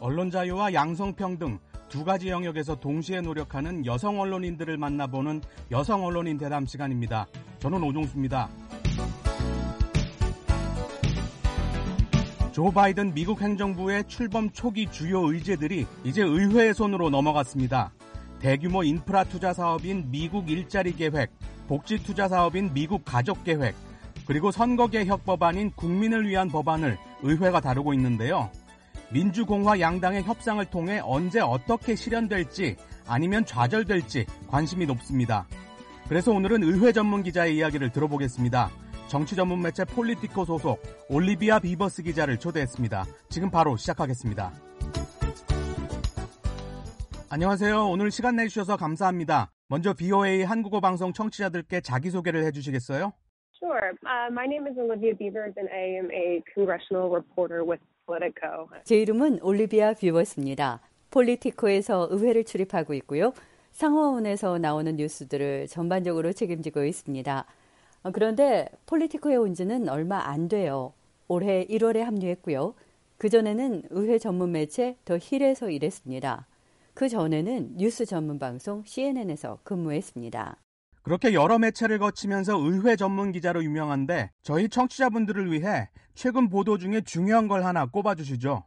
언론 자유와 양성평등 두 가지 영역에서 동시에 노력하는 여성 언론인들을 만나보는 여성 언론인 대담 시간입니다. 저는 오종수입니다. 조 바이든 미국 행정부의 출범 초기 주요 의제들이 이제 의회의 손으로 넘어갔습니다. 대규모 인프라 투자 사업인 미국 일자리 계획, 복지 투자 사업인 미국 가족 계획, 그리고 선거 개혁 법안인 국민을 위한 법안을 의회가 다루고 있는데요. 민주공화 양당의 협상을 통해 언제 어떻게 실현될지 아니면 좌절될지 관심이 높습니다. 그래서 오늘은 의회 전문 기자의 이야기를 들어보겠습니다. 정치 전문 매체 폴리티코 소속 올리비아 비버스 기자를 초대했습니다. 지금 바로 시작하겠습니다. 안녕하세요. 오늘 시간 내주셔서 감사합니다. 먼저 VOA 한국어 방송 청취자들께 자기소개를 해주시겠어요? Sure. Uh, my name is Olivia Beavers and I am a congressional reporter with Politico. 제 이름은 올리비아 비버스입니다. 폴리티코에서 의회를 출입하고 있고요. 상원에서 나오는 뉴스들을 전반적으로 책임지고 있습니다. 어, 그런데 폴리티코에 온 지는 얼마 안 돼요. 올해 1월에 합류했고요. 그전에는 의회 전문 매체 더 힐에서 일했습니다. 그 전에는 뉴스 전문 방송 CNN에서 근무했습니다. 그렇게 여러 매체를 거치면서 의회 전문 기자로 유명한데 저희 청취자분들을 위해 최근 보도 중에 중요한 걸 하나 꼽아 주시죠.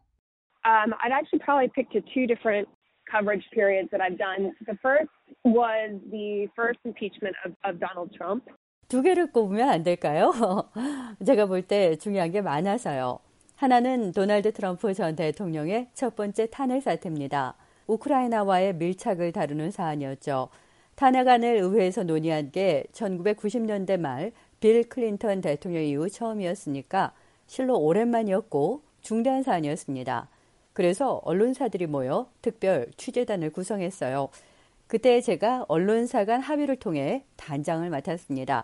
Um, I'd actually probably pick to two different coverage periods that I've done. The first was the first impeachment of, of Donald Trump. 두 개를 꼽으면 안 될까요? 제가 볼 때 중요한 게 많아서요. 하나는 도널드 트럼프 전 대통령의 첫 번째 탄핵 사태입니다. 우크라이나와의 밀착을 다루는 사안이었죠. 탄핵안을 의회에서 논의한 게 1990년대 말 빌 클린턴 대통령 이후 처음이었으니까 실로 오랜만이었고 중대한 사안이었습니다. 그래서 언론사들이 모여 특별 취재단을 구성했어요. 그때 제가 언론사 간 합의를 통해 단장을 맡았습니다.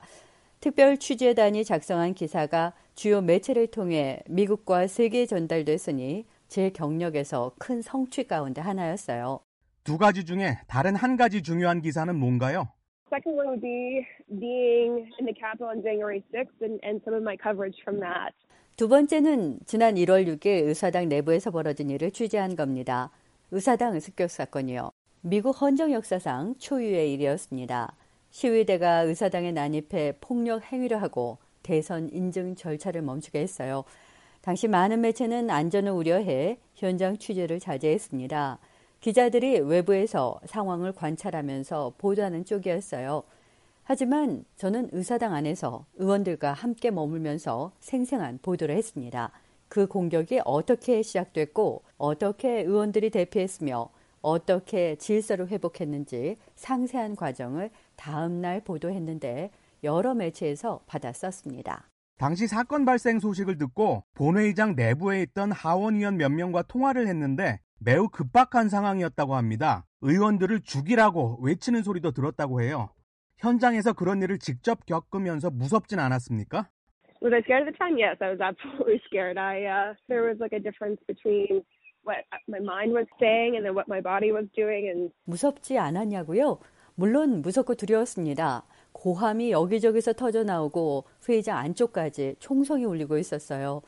특별 취재단이 작성한 기사가 주요 매체를 통해 미국과 세계에 전달됐으니 제 경력에서 큰 성취 가운데 하나였어요. 두 가지 중에 다른 한 가지 중요한 기사는 뭔가요? Second one would be being in the Capitol on January 6th and, and some of my coverage from that. 두 번째는 지난 1월 6일 의사당 내부에서 벌어진 일을 취재한 겁니다. 의사당 습격 사건이요. 미국 헌정 역사상 초유의 일이었습니다. 시위대가 의사당에 난입해 폭력 행위를 하고 대선 인증 절차를 멈추게 했어요. 당시 많은 매체는 안전을 우려해 현장 취재를 자제했습니다. 기자들이 외부에서 상황을 관찰하면서 보도하는 쪽이었어요. 하지만 저는 의사당 안에서 의원들과 함께 머물면서 생생한 보도를 했습니다. 그 공격이 어떻게 시작됐고 어떻게 의원들이 대피했으며 어떻게 질서를 회복했는지 상세한 과정을 다음 날 보도했는데 여러 매체에서 받아 썼습니다. 당시 사건 발생 소식을 듣고 본회의장 내부에 있던 하원 의원 몇 명과 통화를 했는데 매우 급박한 상황이었다고 합니다. 의원들을 죽이라고 외치는 소리도 들었다고 해요. 현장에서 그런 일을 직접 겪으면서 무섭진 않았습니까? Was I scared at the time? Yes, I was absolutely scared. I uh, there was like a difference between what my mind was saying and then what my body was doing. And 무섭지 않았냐고요? 물론 무섭고 두려웠습니다. 고함이 여기저기서 터져 나오고 회의장 안쪽까지 총성이 울리고 있었어요.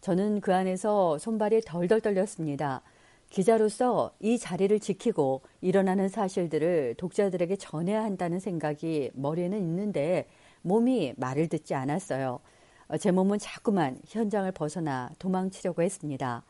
저는 그 안에서 손발이 덜덜 떨렸습니다. 기자로서 이 자리를 지키고 일어나는 사실들을 독자들에게 전해야 한다는 생각이 머리에는 있는데 몸이 말을 듣지 않았어요. 제 몸은 자꾸만 현장을 벗어나 도망치려고 했습니다.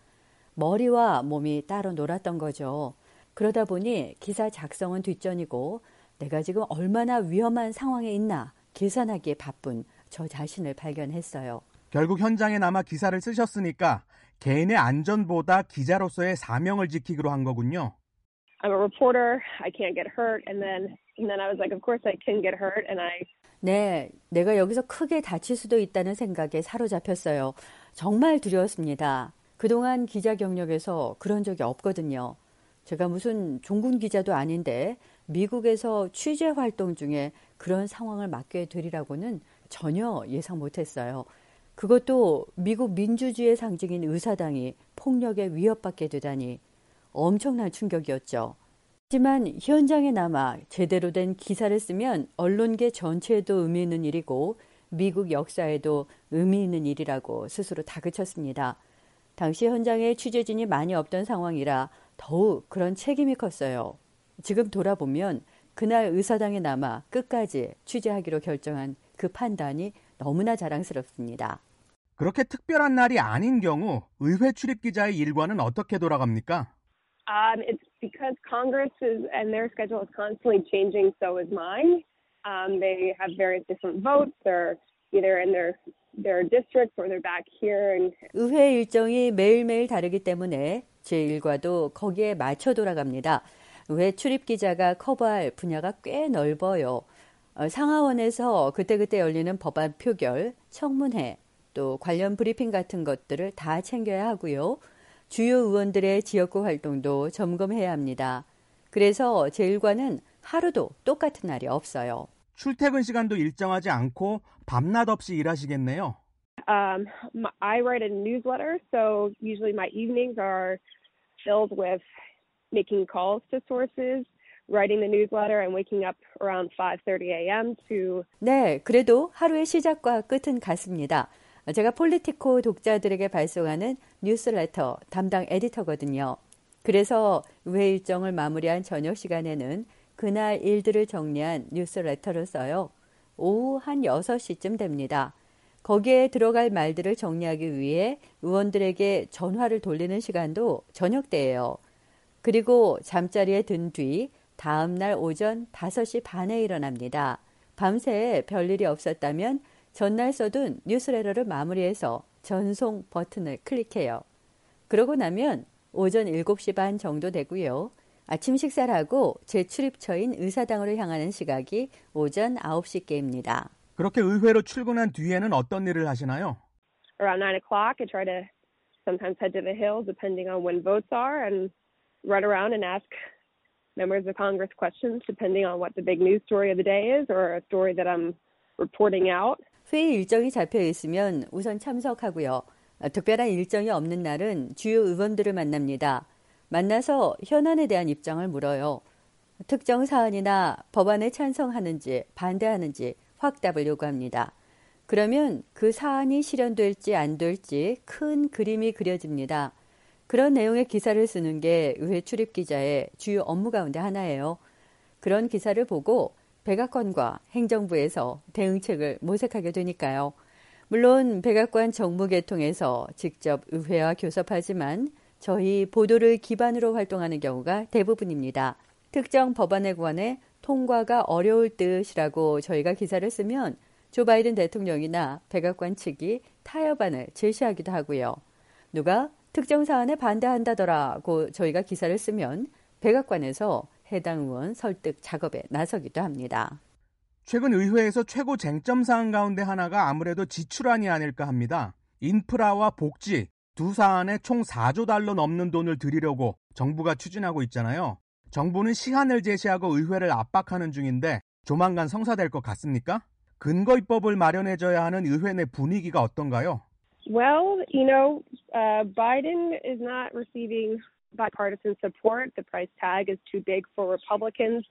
머리와 몸이 따로 놀았던 거죠. 그러다 보니 기사 작성은 뒷전이고 내가 지금 얼마나 위험한 상황에 있나 계산하기에 바쁜 저 자신을 발견했어요. 결국 현장에 남아 기사를 쓰셨으니까 개인의 안전보다 기자로서의 사명을 지키기로 한 거군요. I'm a reporter. I can't get hurt. And then, and then I was like, of course I can get hurt. And I. 네, 내가 여기서 크게 다칠 수도 있다는 생각에 사로잡혔어요. 정말 두려웠습니다. 그동안 기자 경력에서 그런 적이 없거든요. 제가 무슨 종군 기자도 아닌데 미국에서 취재 활동 중에 그런 상황을 맞게 되리라고는 전혀 예상 못했어요. 그것도 미국 민주주의의 상징인 의사당이 폭력에 위협받게 되다니 엄청난 충격이었죠. 하지만 현장에 남아 제대로 된 기사를 쓰면 언론계 전체에도 의미 있는 일이고 미국 역사에도 의미 있는 일이라고 스스로 다그쳤습니다. 당시 현장에 취재진이 많이 없던 상황이라 더욱 그런 책임이 컸어요. 지금 돌아보면 그날 의사당에 남아 끝까지 취재하기로 결정한 그 판단이 너무나 자랑스럽습니다. 그렇게 특별한 날이 아닌 경우 의회 출입 기자의 일과는 어떻게 돌아갑니까? Um, it's because Congress is and their schedule is constantly changing. So is mine. Um, they have various different votes. They're either in their their districts or they're back here. And 의회 일정이 매일매일 다르기 때문에 제 일과도 거기에 맞춰 돌아갑니다. 의회 출입 기자가 커버할 분야가 꽤 넓어요. 어, 상하원에서 그때그때 열리는 법안 표결, 청문회, 또 관련 브리핑 같은 것들을 다 챙겨야 하고요. 주요 의원들의 지역구 활동도 점검해야 합니다. 그래서 제 일과는 하루도 똑같은 날이 없어요. 출퇴근 시간도 일정하지 않고 밤낮 없이 일하시겠네요. um, I write a newsletter, so usually my evenings are filled with making calls to sources, writing the newsletter, and waking up around 5:30 a.m. to 네, 그래도 하루의 시작과 끝은 같습니다. 제가 폴리티코 독자들에게 발송하는 뉴스레터 담당 에디터거든요. 그래서 의회 일정을 마무리한 저녁 시간에는 그날 일들을 정리한 뉴스레터를 써요. 오후 한 6시쯤 됩니다. 거기에 들어갈 말들을 정리하기 위해 의원들에게 전화를 돌리는 시간도 저녁 때예요. 그리고 잠자리에 든 뒤 다음 날 오전 5시 반에 일어납니다. 밤새 별일이 없었다면 전날 써둔 뉴스레터를 마무리해서 전송 버튼을 클릭해요. 그러고 나면 오전 7시 반 정도 되고요. 아침 식사를 하고 제 출입처인 의사당으로 향하는 시각이 오전 9시께입니다. 그렇게 의회로 출근한 뒤에는 어떤 일을 하시나요? around 9 o'clock. I try to sometimes head to the Hill, depending on when votes are, and run around and ask members of Congress questions, depending on what the big news story of the day is or a story that I'm reporting out. 회의 일정이 잡혀 있으면 우선 참석하고요. 특별한 일정이 없는 날은 주요 의원들을 만납니다. 만나서 현안에 대한 입장을 물어요. 특정 사안이나 법안에 찬성하는지 반대하는지 확답을 요구합니다. 그러면 그 사안이 실현될지 안 될지 큰 그림이 그려집니다. 그런 내용의 기사를 쓰는 게 의회 출입 기자의 주요 업무 가운데 하나예요. 그런 기사를 보고 백악관과 행정부에서 대응책을 모색하게 되니까요. 물론 백악관 정무 계통에서 직접 의회와 교섭하지만 저희 보도를 기반으로 활동하는 경우가 대부분입니다. 특정 법안에 관해 통과가 어려울 듯이라고 저희가 기사를 쓰면 조 바이든 대통령이나 백악관 측이 타협안을 제시하기도 하고요. 누가 특정 사안에 반대한다더라고 저희가 기사를 쓰면 백악관에서 해당 의원 설득 작업에 나서기도 합니다. 최근 의회에서 최고 쟁점 사안 가운데 하나가 아무래도 지출안이 아닐까 합니다. 인프라와 복지 두 사안에 총 4조 달러 넘는 돈을 들이려고 정부가 추진하고 있잖아요. 정부는 시한을 제시하고 의회를 압박하는 중인데 조만간 성사될 것 같습니까? 근거 입법을 마련해줘야 하는 의회 내 분위기가 어떤가요? Well, you know, uh, Biden is not receiving bipartisan support. The price tag is too big for Republicans.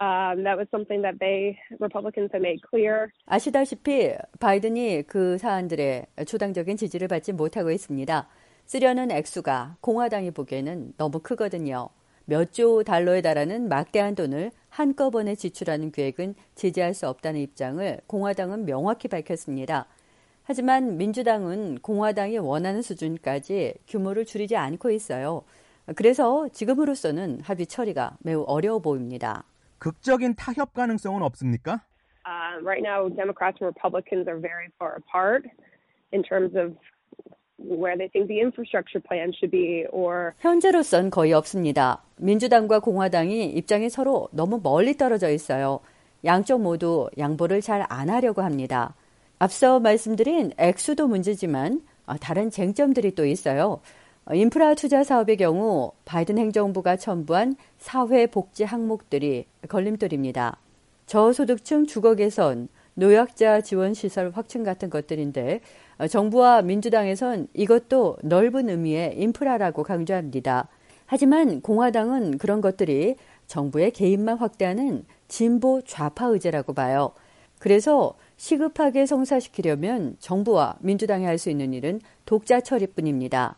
Um, that was something that they Republicans have made clear. 아시다시피 바이든이 그 사안들의 초당적인 지지를 받지 못하고 있습니다. 쓰려는 액수가 공화당이 보기에는 너무 크거든요. 몇 조 달러에 달하는 막대한 돈을 한꺼번에 지출하는 계획은 지지할 수 없다는 입장을 공화당은 명확히 밝혔습니다. 하지만 민주당은 공화당이 원하는 수준까지 규모를 줄이지 않고 있어요. 그래서 지금으로서는 합의 처리가 매우 어려워 보입니다. 극적인 타협 가능성은 없습니까? Uh, right now, Democrats and Republicans are very far apart in terms of where they think the infrastructure plan should be or 현재로선 거의 없습니다. 민주당과 공화당이 입장이 서로 너무 멀리 떨어져 있어요. 양쪽 모두 양보를 잘 안 하려고 합니다. 앞서 말씀드린 액수도 문제지만 다른 쟁점들이 또 있어요. 인프라 투자 사업의 경우 바이든 행정부가 첨부한 사회 복지 항목들이 걸림돌입니다. 저소득층 주거 개선, 노약자 지원 시설 확충 같은 것들인데 정부와 민주당에선 이것도 넓은 의미의 인프라라고 강조합니다. 하지만 공화당은 그런 것들이 정부의 개입만 확대하는 진보 좌파 의제라고 봐요. 그래서 시급하게 성사시키려면 정부와 민주당이 할 수 있는 일은 독자 처리뿐입니다.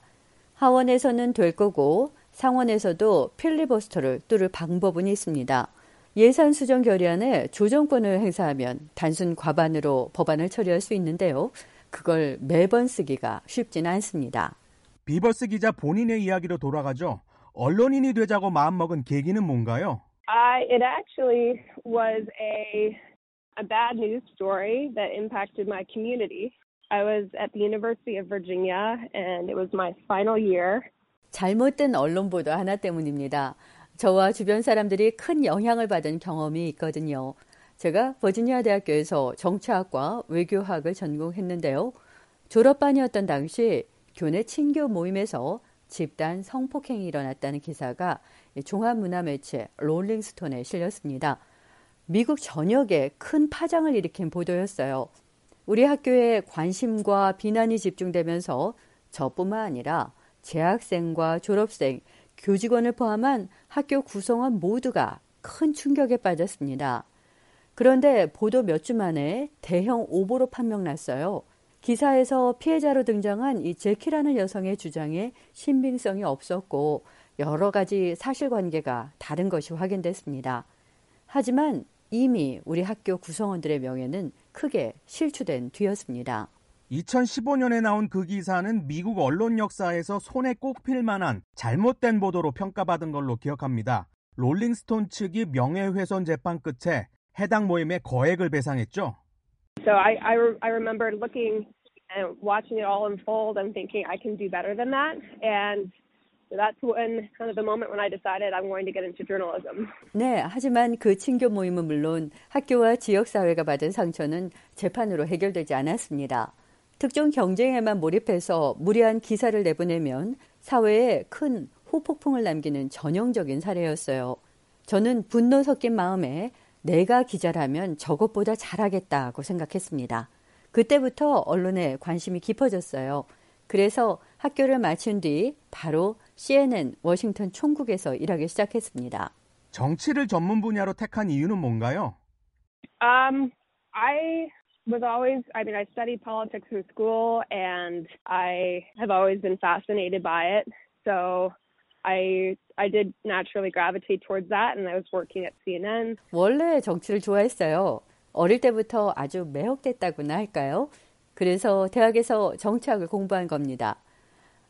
하원에서는 될 거고 상원에서도 필리버스터를 뚫을 방법은 있습니다. 예산 수정 결의안에 조정권을 행사하면 단순 과반으로 법안을 처리할 수 있는데요. 그걸 매번 쓰기가 쉽지는 않습니다. 비버스 기자 본인의 이야기로 돌아가죠. 언론인이 되자고 마음먹은 계기는 뭔가요? I, it actually was a, a bad news story that impacted my community. I was at the University of Virginia and it was my final year. 잘못된 언론 보도 하나 때문입니다. 저와 주변 사람들이 큰 영향을 받은 경험이 있거든요. 제가 버지니아 대학교에서 정치학과 외교학을 전공했는데요. 졸업반이었던 당시 교내 친교 모임에서 집단 성폭행이 일어났다는 기사가 종합문화 매체 롤링스톤에 실렸습니다. 미국 전역에 큰 파장을 일으킨 보도였어요. 우리 학교에 관심과 비난이 집중되면서 저뿐만 아니라 재학생과 졸업생, 교직원을 포함한 학교 구성원 모두가 큰 충격에 빠졌습니다. 그런데 보도 몇 주 만에 대형 오보로 판명났어요. 기사에서 피해자로 등장한 이 제키라는 여성의 주장에 신빙성이 없었고 여러 가지 사실관계가 다른 것이 확인됐습니다. 하지만 이미 우리 학교 구성원들의 명예는 크게 실추된 뒤였습니다. 2015년에 나온 그 기사는 미국 언론 역사에서 손에 꼽힐 만한 잘못된 보도로 평가받은 걸로 기억합니다. 롤링스톤 측이 명예훼손 재판 끝에 해당 모임에 거액을 배상했죠. So I, I, I remember looking and watching it all unfold and thinking I can do better than that. And 네, 하지만 그 친교 모임은 물론 학교와 지역 사회가 받은 상처는 재판으로 해결되지 않았습니다. 특정 경쟁에만 몰입해서 무리한 기사를 내보내면 사회에 큰 후폭풍을 남기는 전형적인 사례였어요. 저는 분노 섞인 마음에 내가 기자라면 저것보다 잘하겠다고 생각했습니다. 그때부터 언론에 관심이 깊어졌어요. 그래서 학교를 마친 뒤 바로 CNN 워싱턴 총국에서 일하기 시작했습니다. 정치를 전문 분야로 택한 이유는 뭔가요? Um, I was always, I mean, I studied politics in school and I have always been fascinated by it. So I I did naturally gravitate towards that and I was working at CNN. 원래 정치를 좋아했어요. 어릴 때부터 아주 매혹됐다고나 할까요? 그래서 대학에서 정치학을 공부한 겁니다.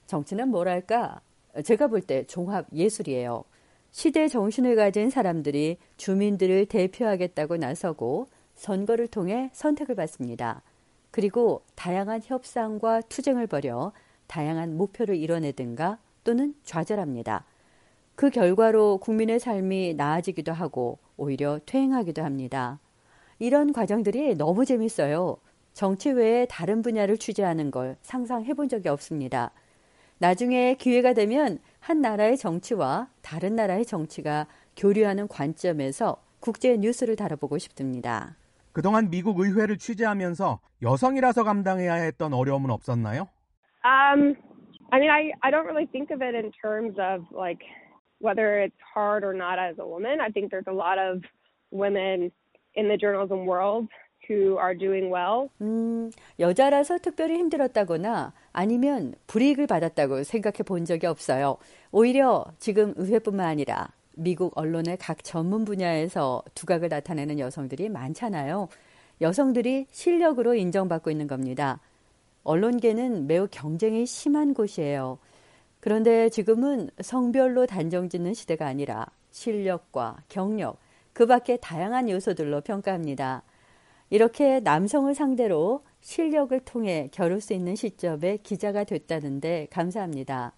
정치는 뭐랄까? 제가 볼 때 종합 예술이에요. 시대 정신을 가진 사람들이 주민들을 대표하겠다고 나서고 선거를 통해 선택을 받습니다. 그리고 다양한 협상과 투쟁을 벌여 다양한 목표를 이뤄내든가 또는 좌절합니다. 그 결과로 국민의 삶이 나아지기도 하고 오히려 퇴행하기도 합니다. 이런 과정들이 너무 재밌어요. 정치 외에 다른 분야를 취재하는 걸 상상해 본 적이 없습니다. 나중에 기회가 되면 한 나라의 정치와 다른 나라의 정치가 교류하는 관점에서 국제 뉴스를 다뤄보고 싶습니다. 그동안 미국 의회를 취재하면서 여성이라서 감당해야 했던 어려움은 없었나요? Um, I mean, I, I don't really think of it in terms of like whether it's hard or not as a woman. I think there's a lot of women in the journalism world who are doing well. 음, 여자라서 특별히 힘들었다거나 아니면 불이익을 받았다고 생각해 본 적이 없어요. 오히려 지금 의회뿐만 아니라 미국 언론의 각 전문 분야에서 두각을 나타내는 여성들이 많잖아요. 여성들이 실력으로 인정받고 있는 겁니다. 언론계는 매우 경쟁이 심한 곳이에요. 그런데 지금은 성별로 단정 짓는 시대가 아니라 실력과 경력, 그 밖에 다양한 요소들로 평가합니다. 이렇게 남성을 상대로 실력을 통해 겨룰 수 있는 시점에 기자가 됐다는데 감사합니다.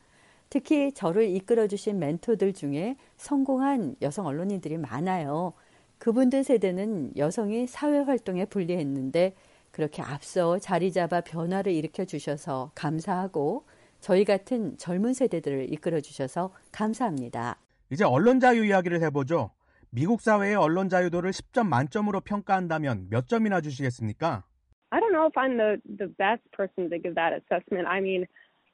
특히 저를 이끌어 주신 멘토들 중에 성공한 여성 언론인들이 많아요. 그분들 세대는 여성이 사회 활동에 불리했는데 그렇게 앞서 자리 잡아 변화를 일으켜 주셔서 감사하고 저희 같은 젊은 세대들을 이끌어 주셔서 감사합니다. 이제 언론 자유 이야기를 해보죠. 미국 사회의 언론 자유도를 10점 만점으로 평가한다면 몇 점이나 주시겠습니까? I don't know if I'm the the best person to give that assessment. I mean,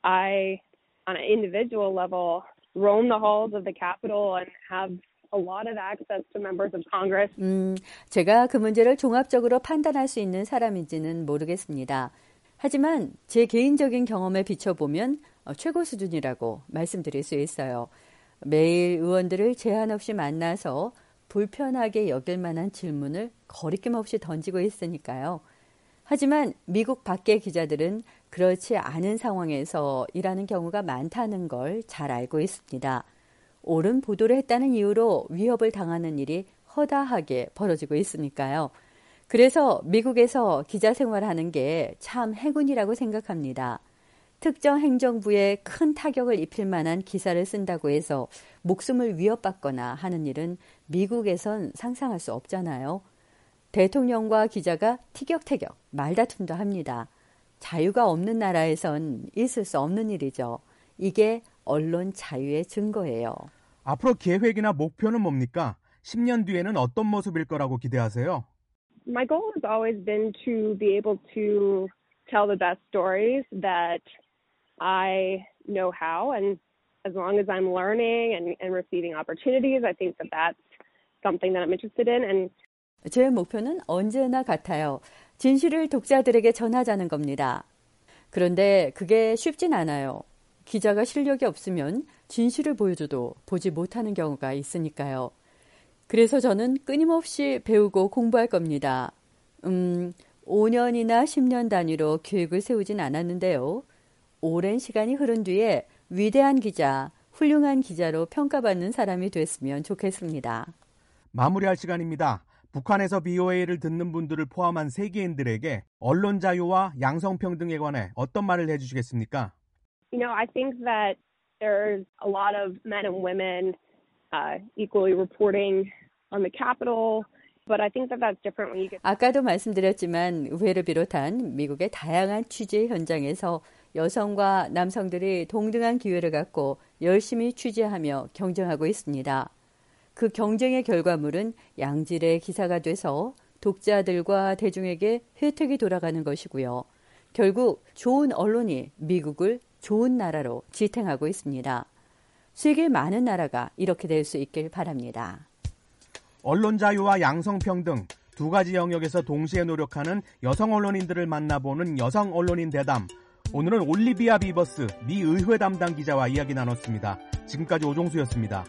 I on an individual level roam the halls of the Capitol and have a lot of access to members of Congress. 음, 제가 그 문제를 종합적으로 판단할 수 있는 사람인지는 모르겠습니다. 하지만 제 개인적인 경험에 비춰보면 어, 최고 수준이라고 말씀드릴 수 있어요. 매일 의원들을 제한 없이 만나서 불편하게 여길 만한 질문을 거리낌 없이 던지고 있으니까요. 하지만 미국 밖의 기자들은 그렇지 않은 상황에서 일하는 경우가 많다는 걸 잘 알고 있습니다. 옳은 보도를 했다는 이유로 위협을 당하는 일이 허다하게 벌어지고 있으니까요. 그래서 미국에서 기자 생활하는 게 참 행운이라고 생각합니다. 특정 행정부에 큰 타격을 입힐 만한 기사를 쓴다고 해서 목숨을 위협받거나 하는 일은 미국에선 상상할 수 없잖아요. 대통령과 기자가 티격태격 말다툼도 합니다. 자유가 없는 나라에선 있을 수 없는 일이죠. 이게 언론 자유의 증거예요. 앞으로 계획이나 목표는 뭡니까? 10년 뒤에는 어떤 모습일 거라고 기대하세요? My goal has always been to be able to tell the best stories that I know how and as long as I'm learning and, and receiving opportunities, I think that that's something that I'm interested in and 제 목표는 언제나 같아요. 진실을 독자들에게 전하자는 겁니다. 그런데 그게 쉽진 않아요. 기자가 실력이 없으면 진실을 보여줘도 보지 못하는 경우가 있으니까요. 그래서 저는 끊임없이 배우고 공부할 겁니다. 음, 5년이나 10년 단위로 계획을 세우진 않았는데요. 오랜 시간이 흐른 뒤에 위대한 기자, 훌륭한 기자로 평가받는 사람이 됐으면 좋겠습니다. 마무리할 시간입니다. 북한에서 BOA를 듣는 분들을 포함한 세계인들에게 언론 자유와 양성평등에 관해 어떤 말을 해주시겠습니까? You know, I think that there's a lot of men and women uh, equally reporting on the Capitol. But I think that that's different when you get. 아까도 말씀드렸지만 의회를 비롯한 미국의 다양한 취재 현장에서 여성과 남성들이 동등한 기회를 갖고 열심히 취재하며 경쟁하고 있습니다. 그 경쟁의 결과물은 양질의 기사가 돼서 독자들과 대중에게 혜택이 돌아가는 것이고요. 결국 좋은 언론이 미국을 좋은 나라로 지탱하고 있습니다. 세계 많은 나라가 이렇게 될 수 있길 바랍니다. 언론 자유와 양성평등 두 가지 영역에서 동시에 노력하는 여성 언론인들을 만나보는 여성 언론인 대담. 오늘은 올리비아 비버스 미 의회 담당 기자와 이야기 나눴습니다. 지금까지 오종수였습니다.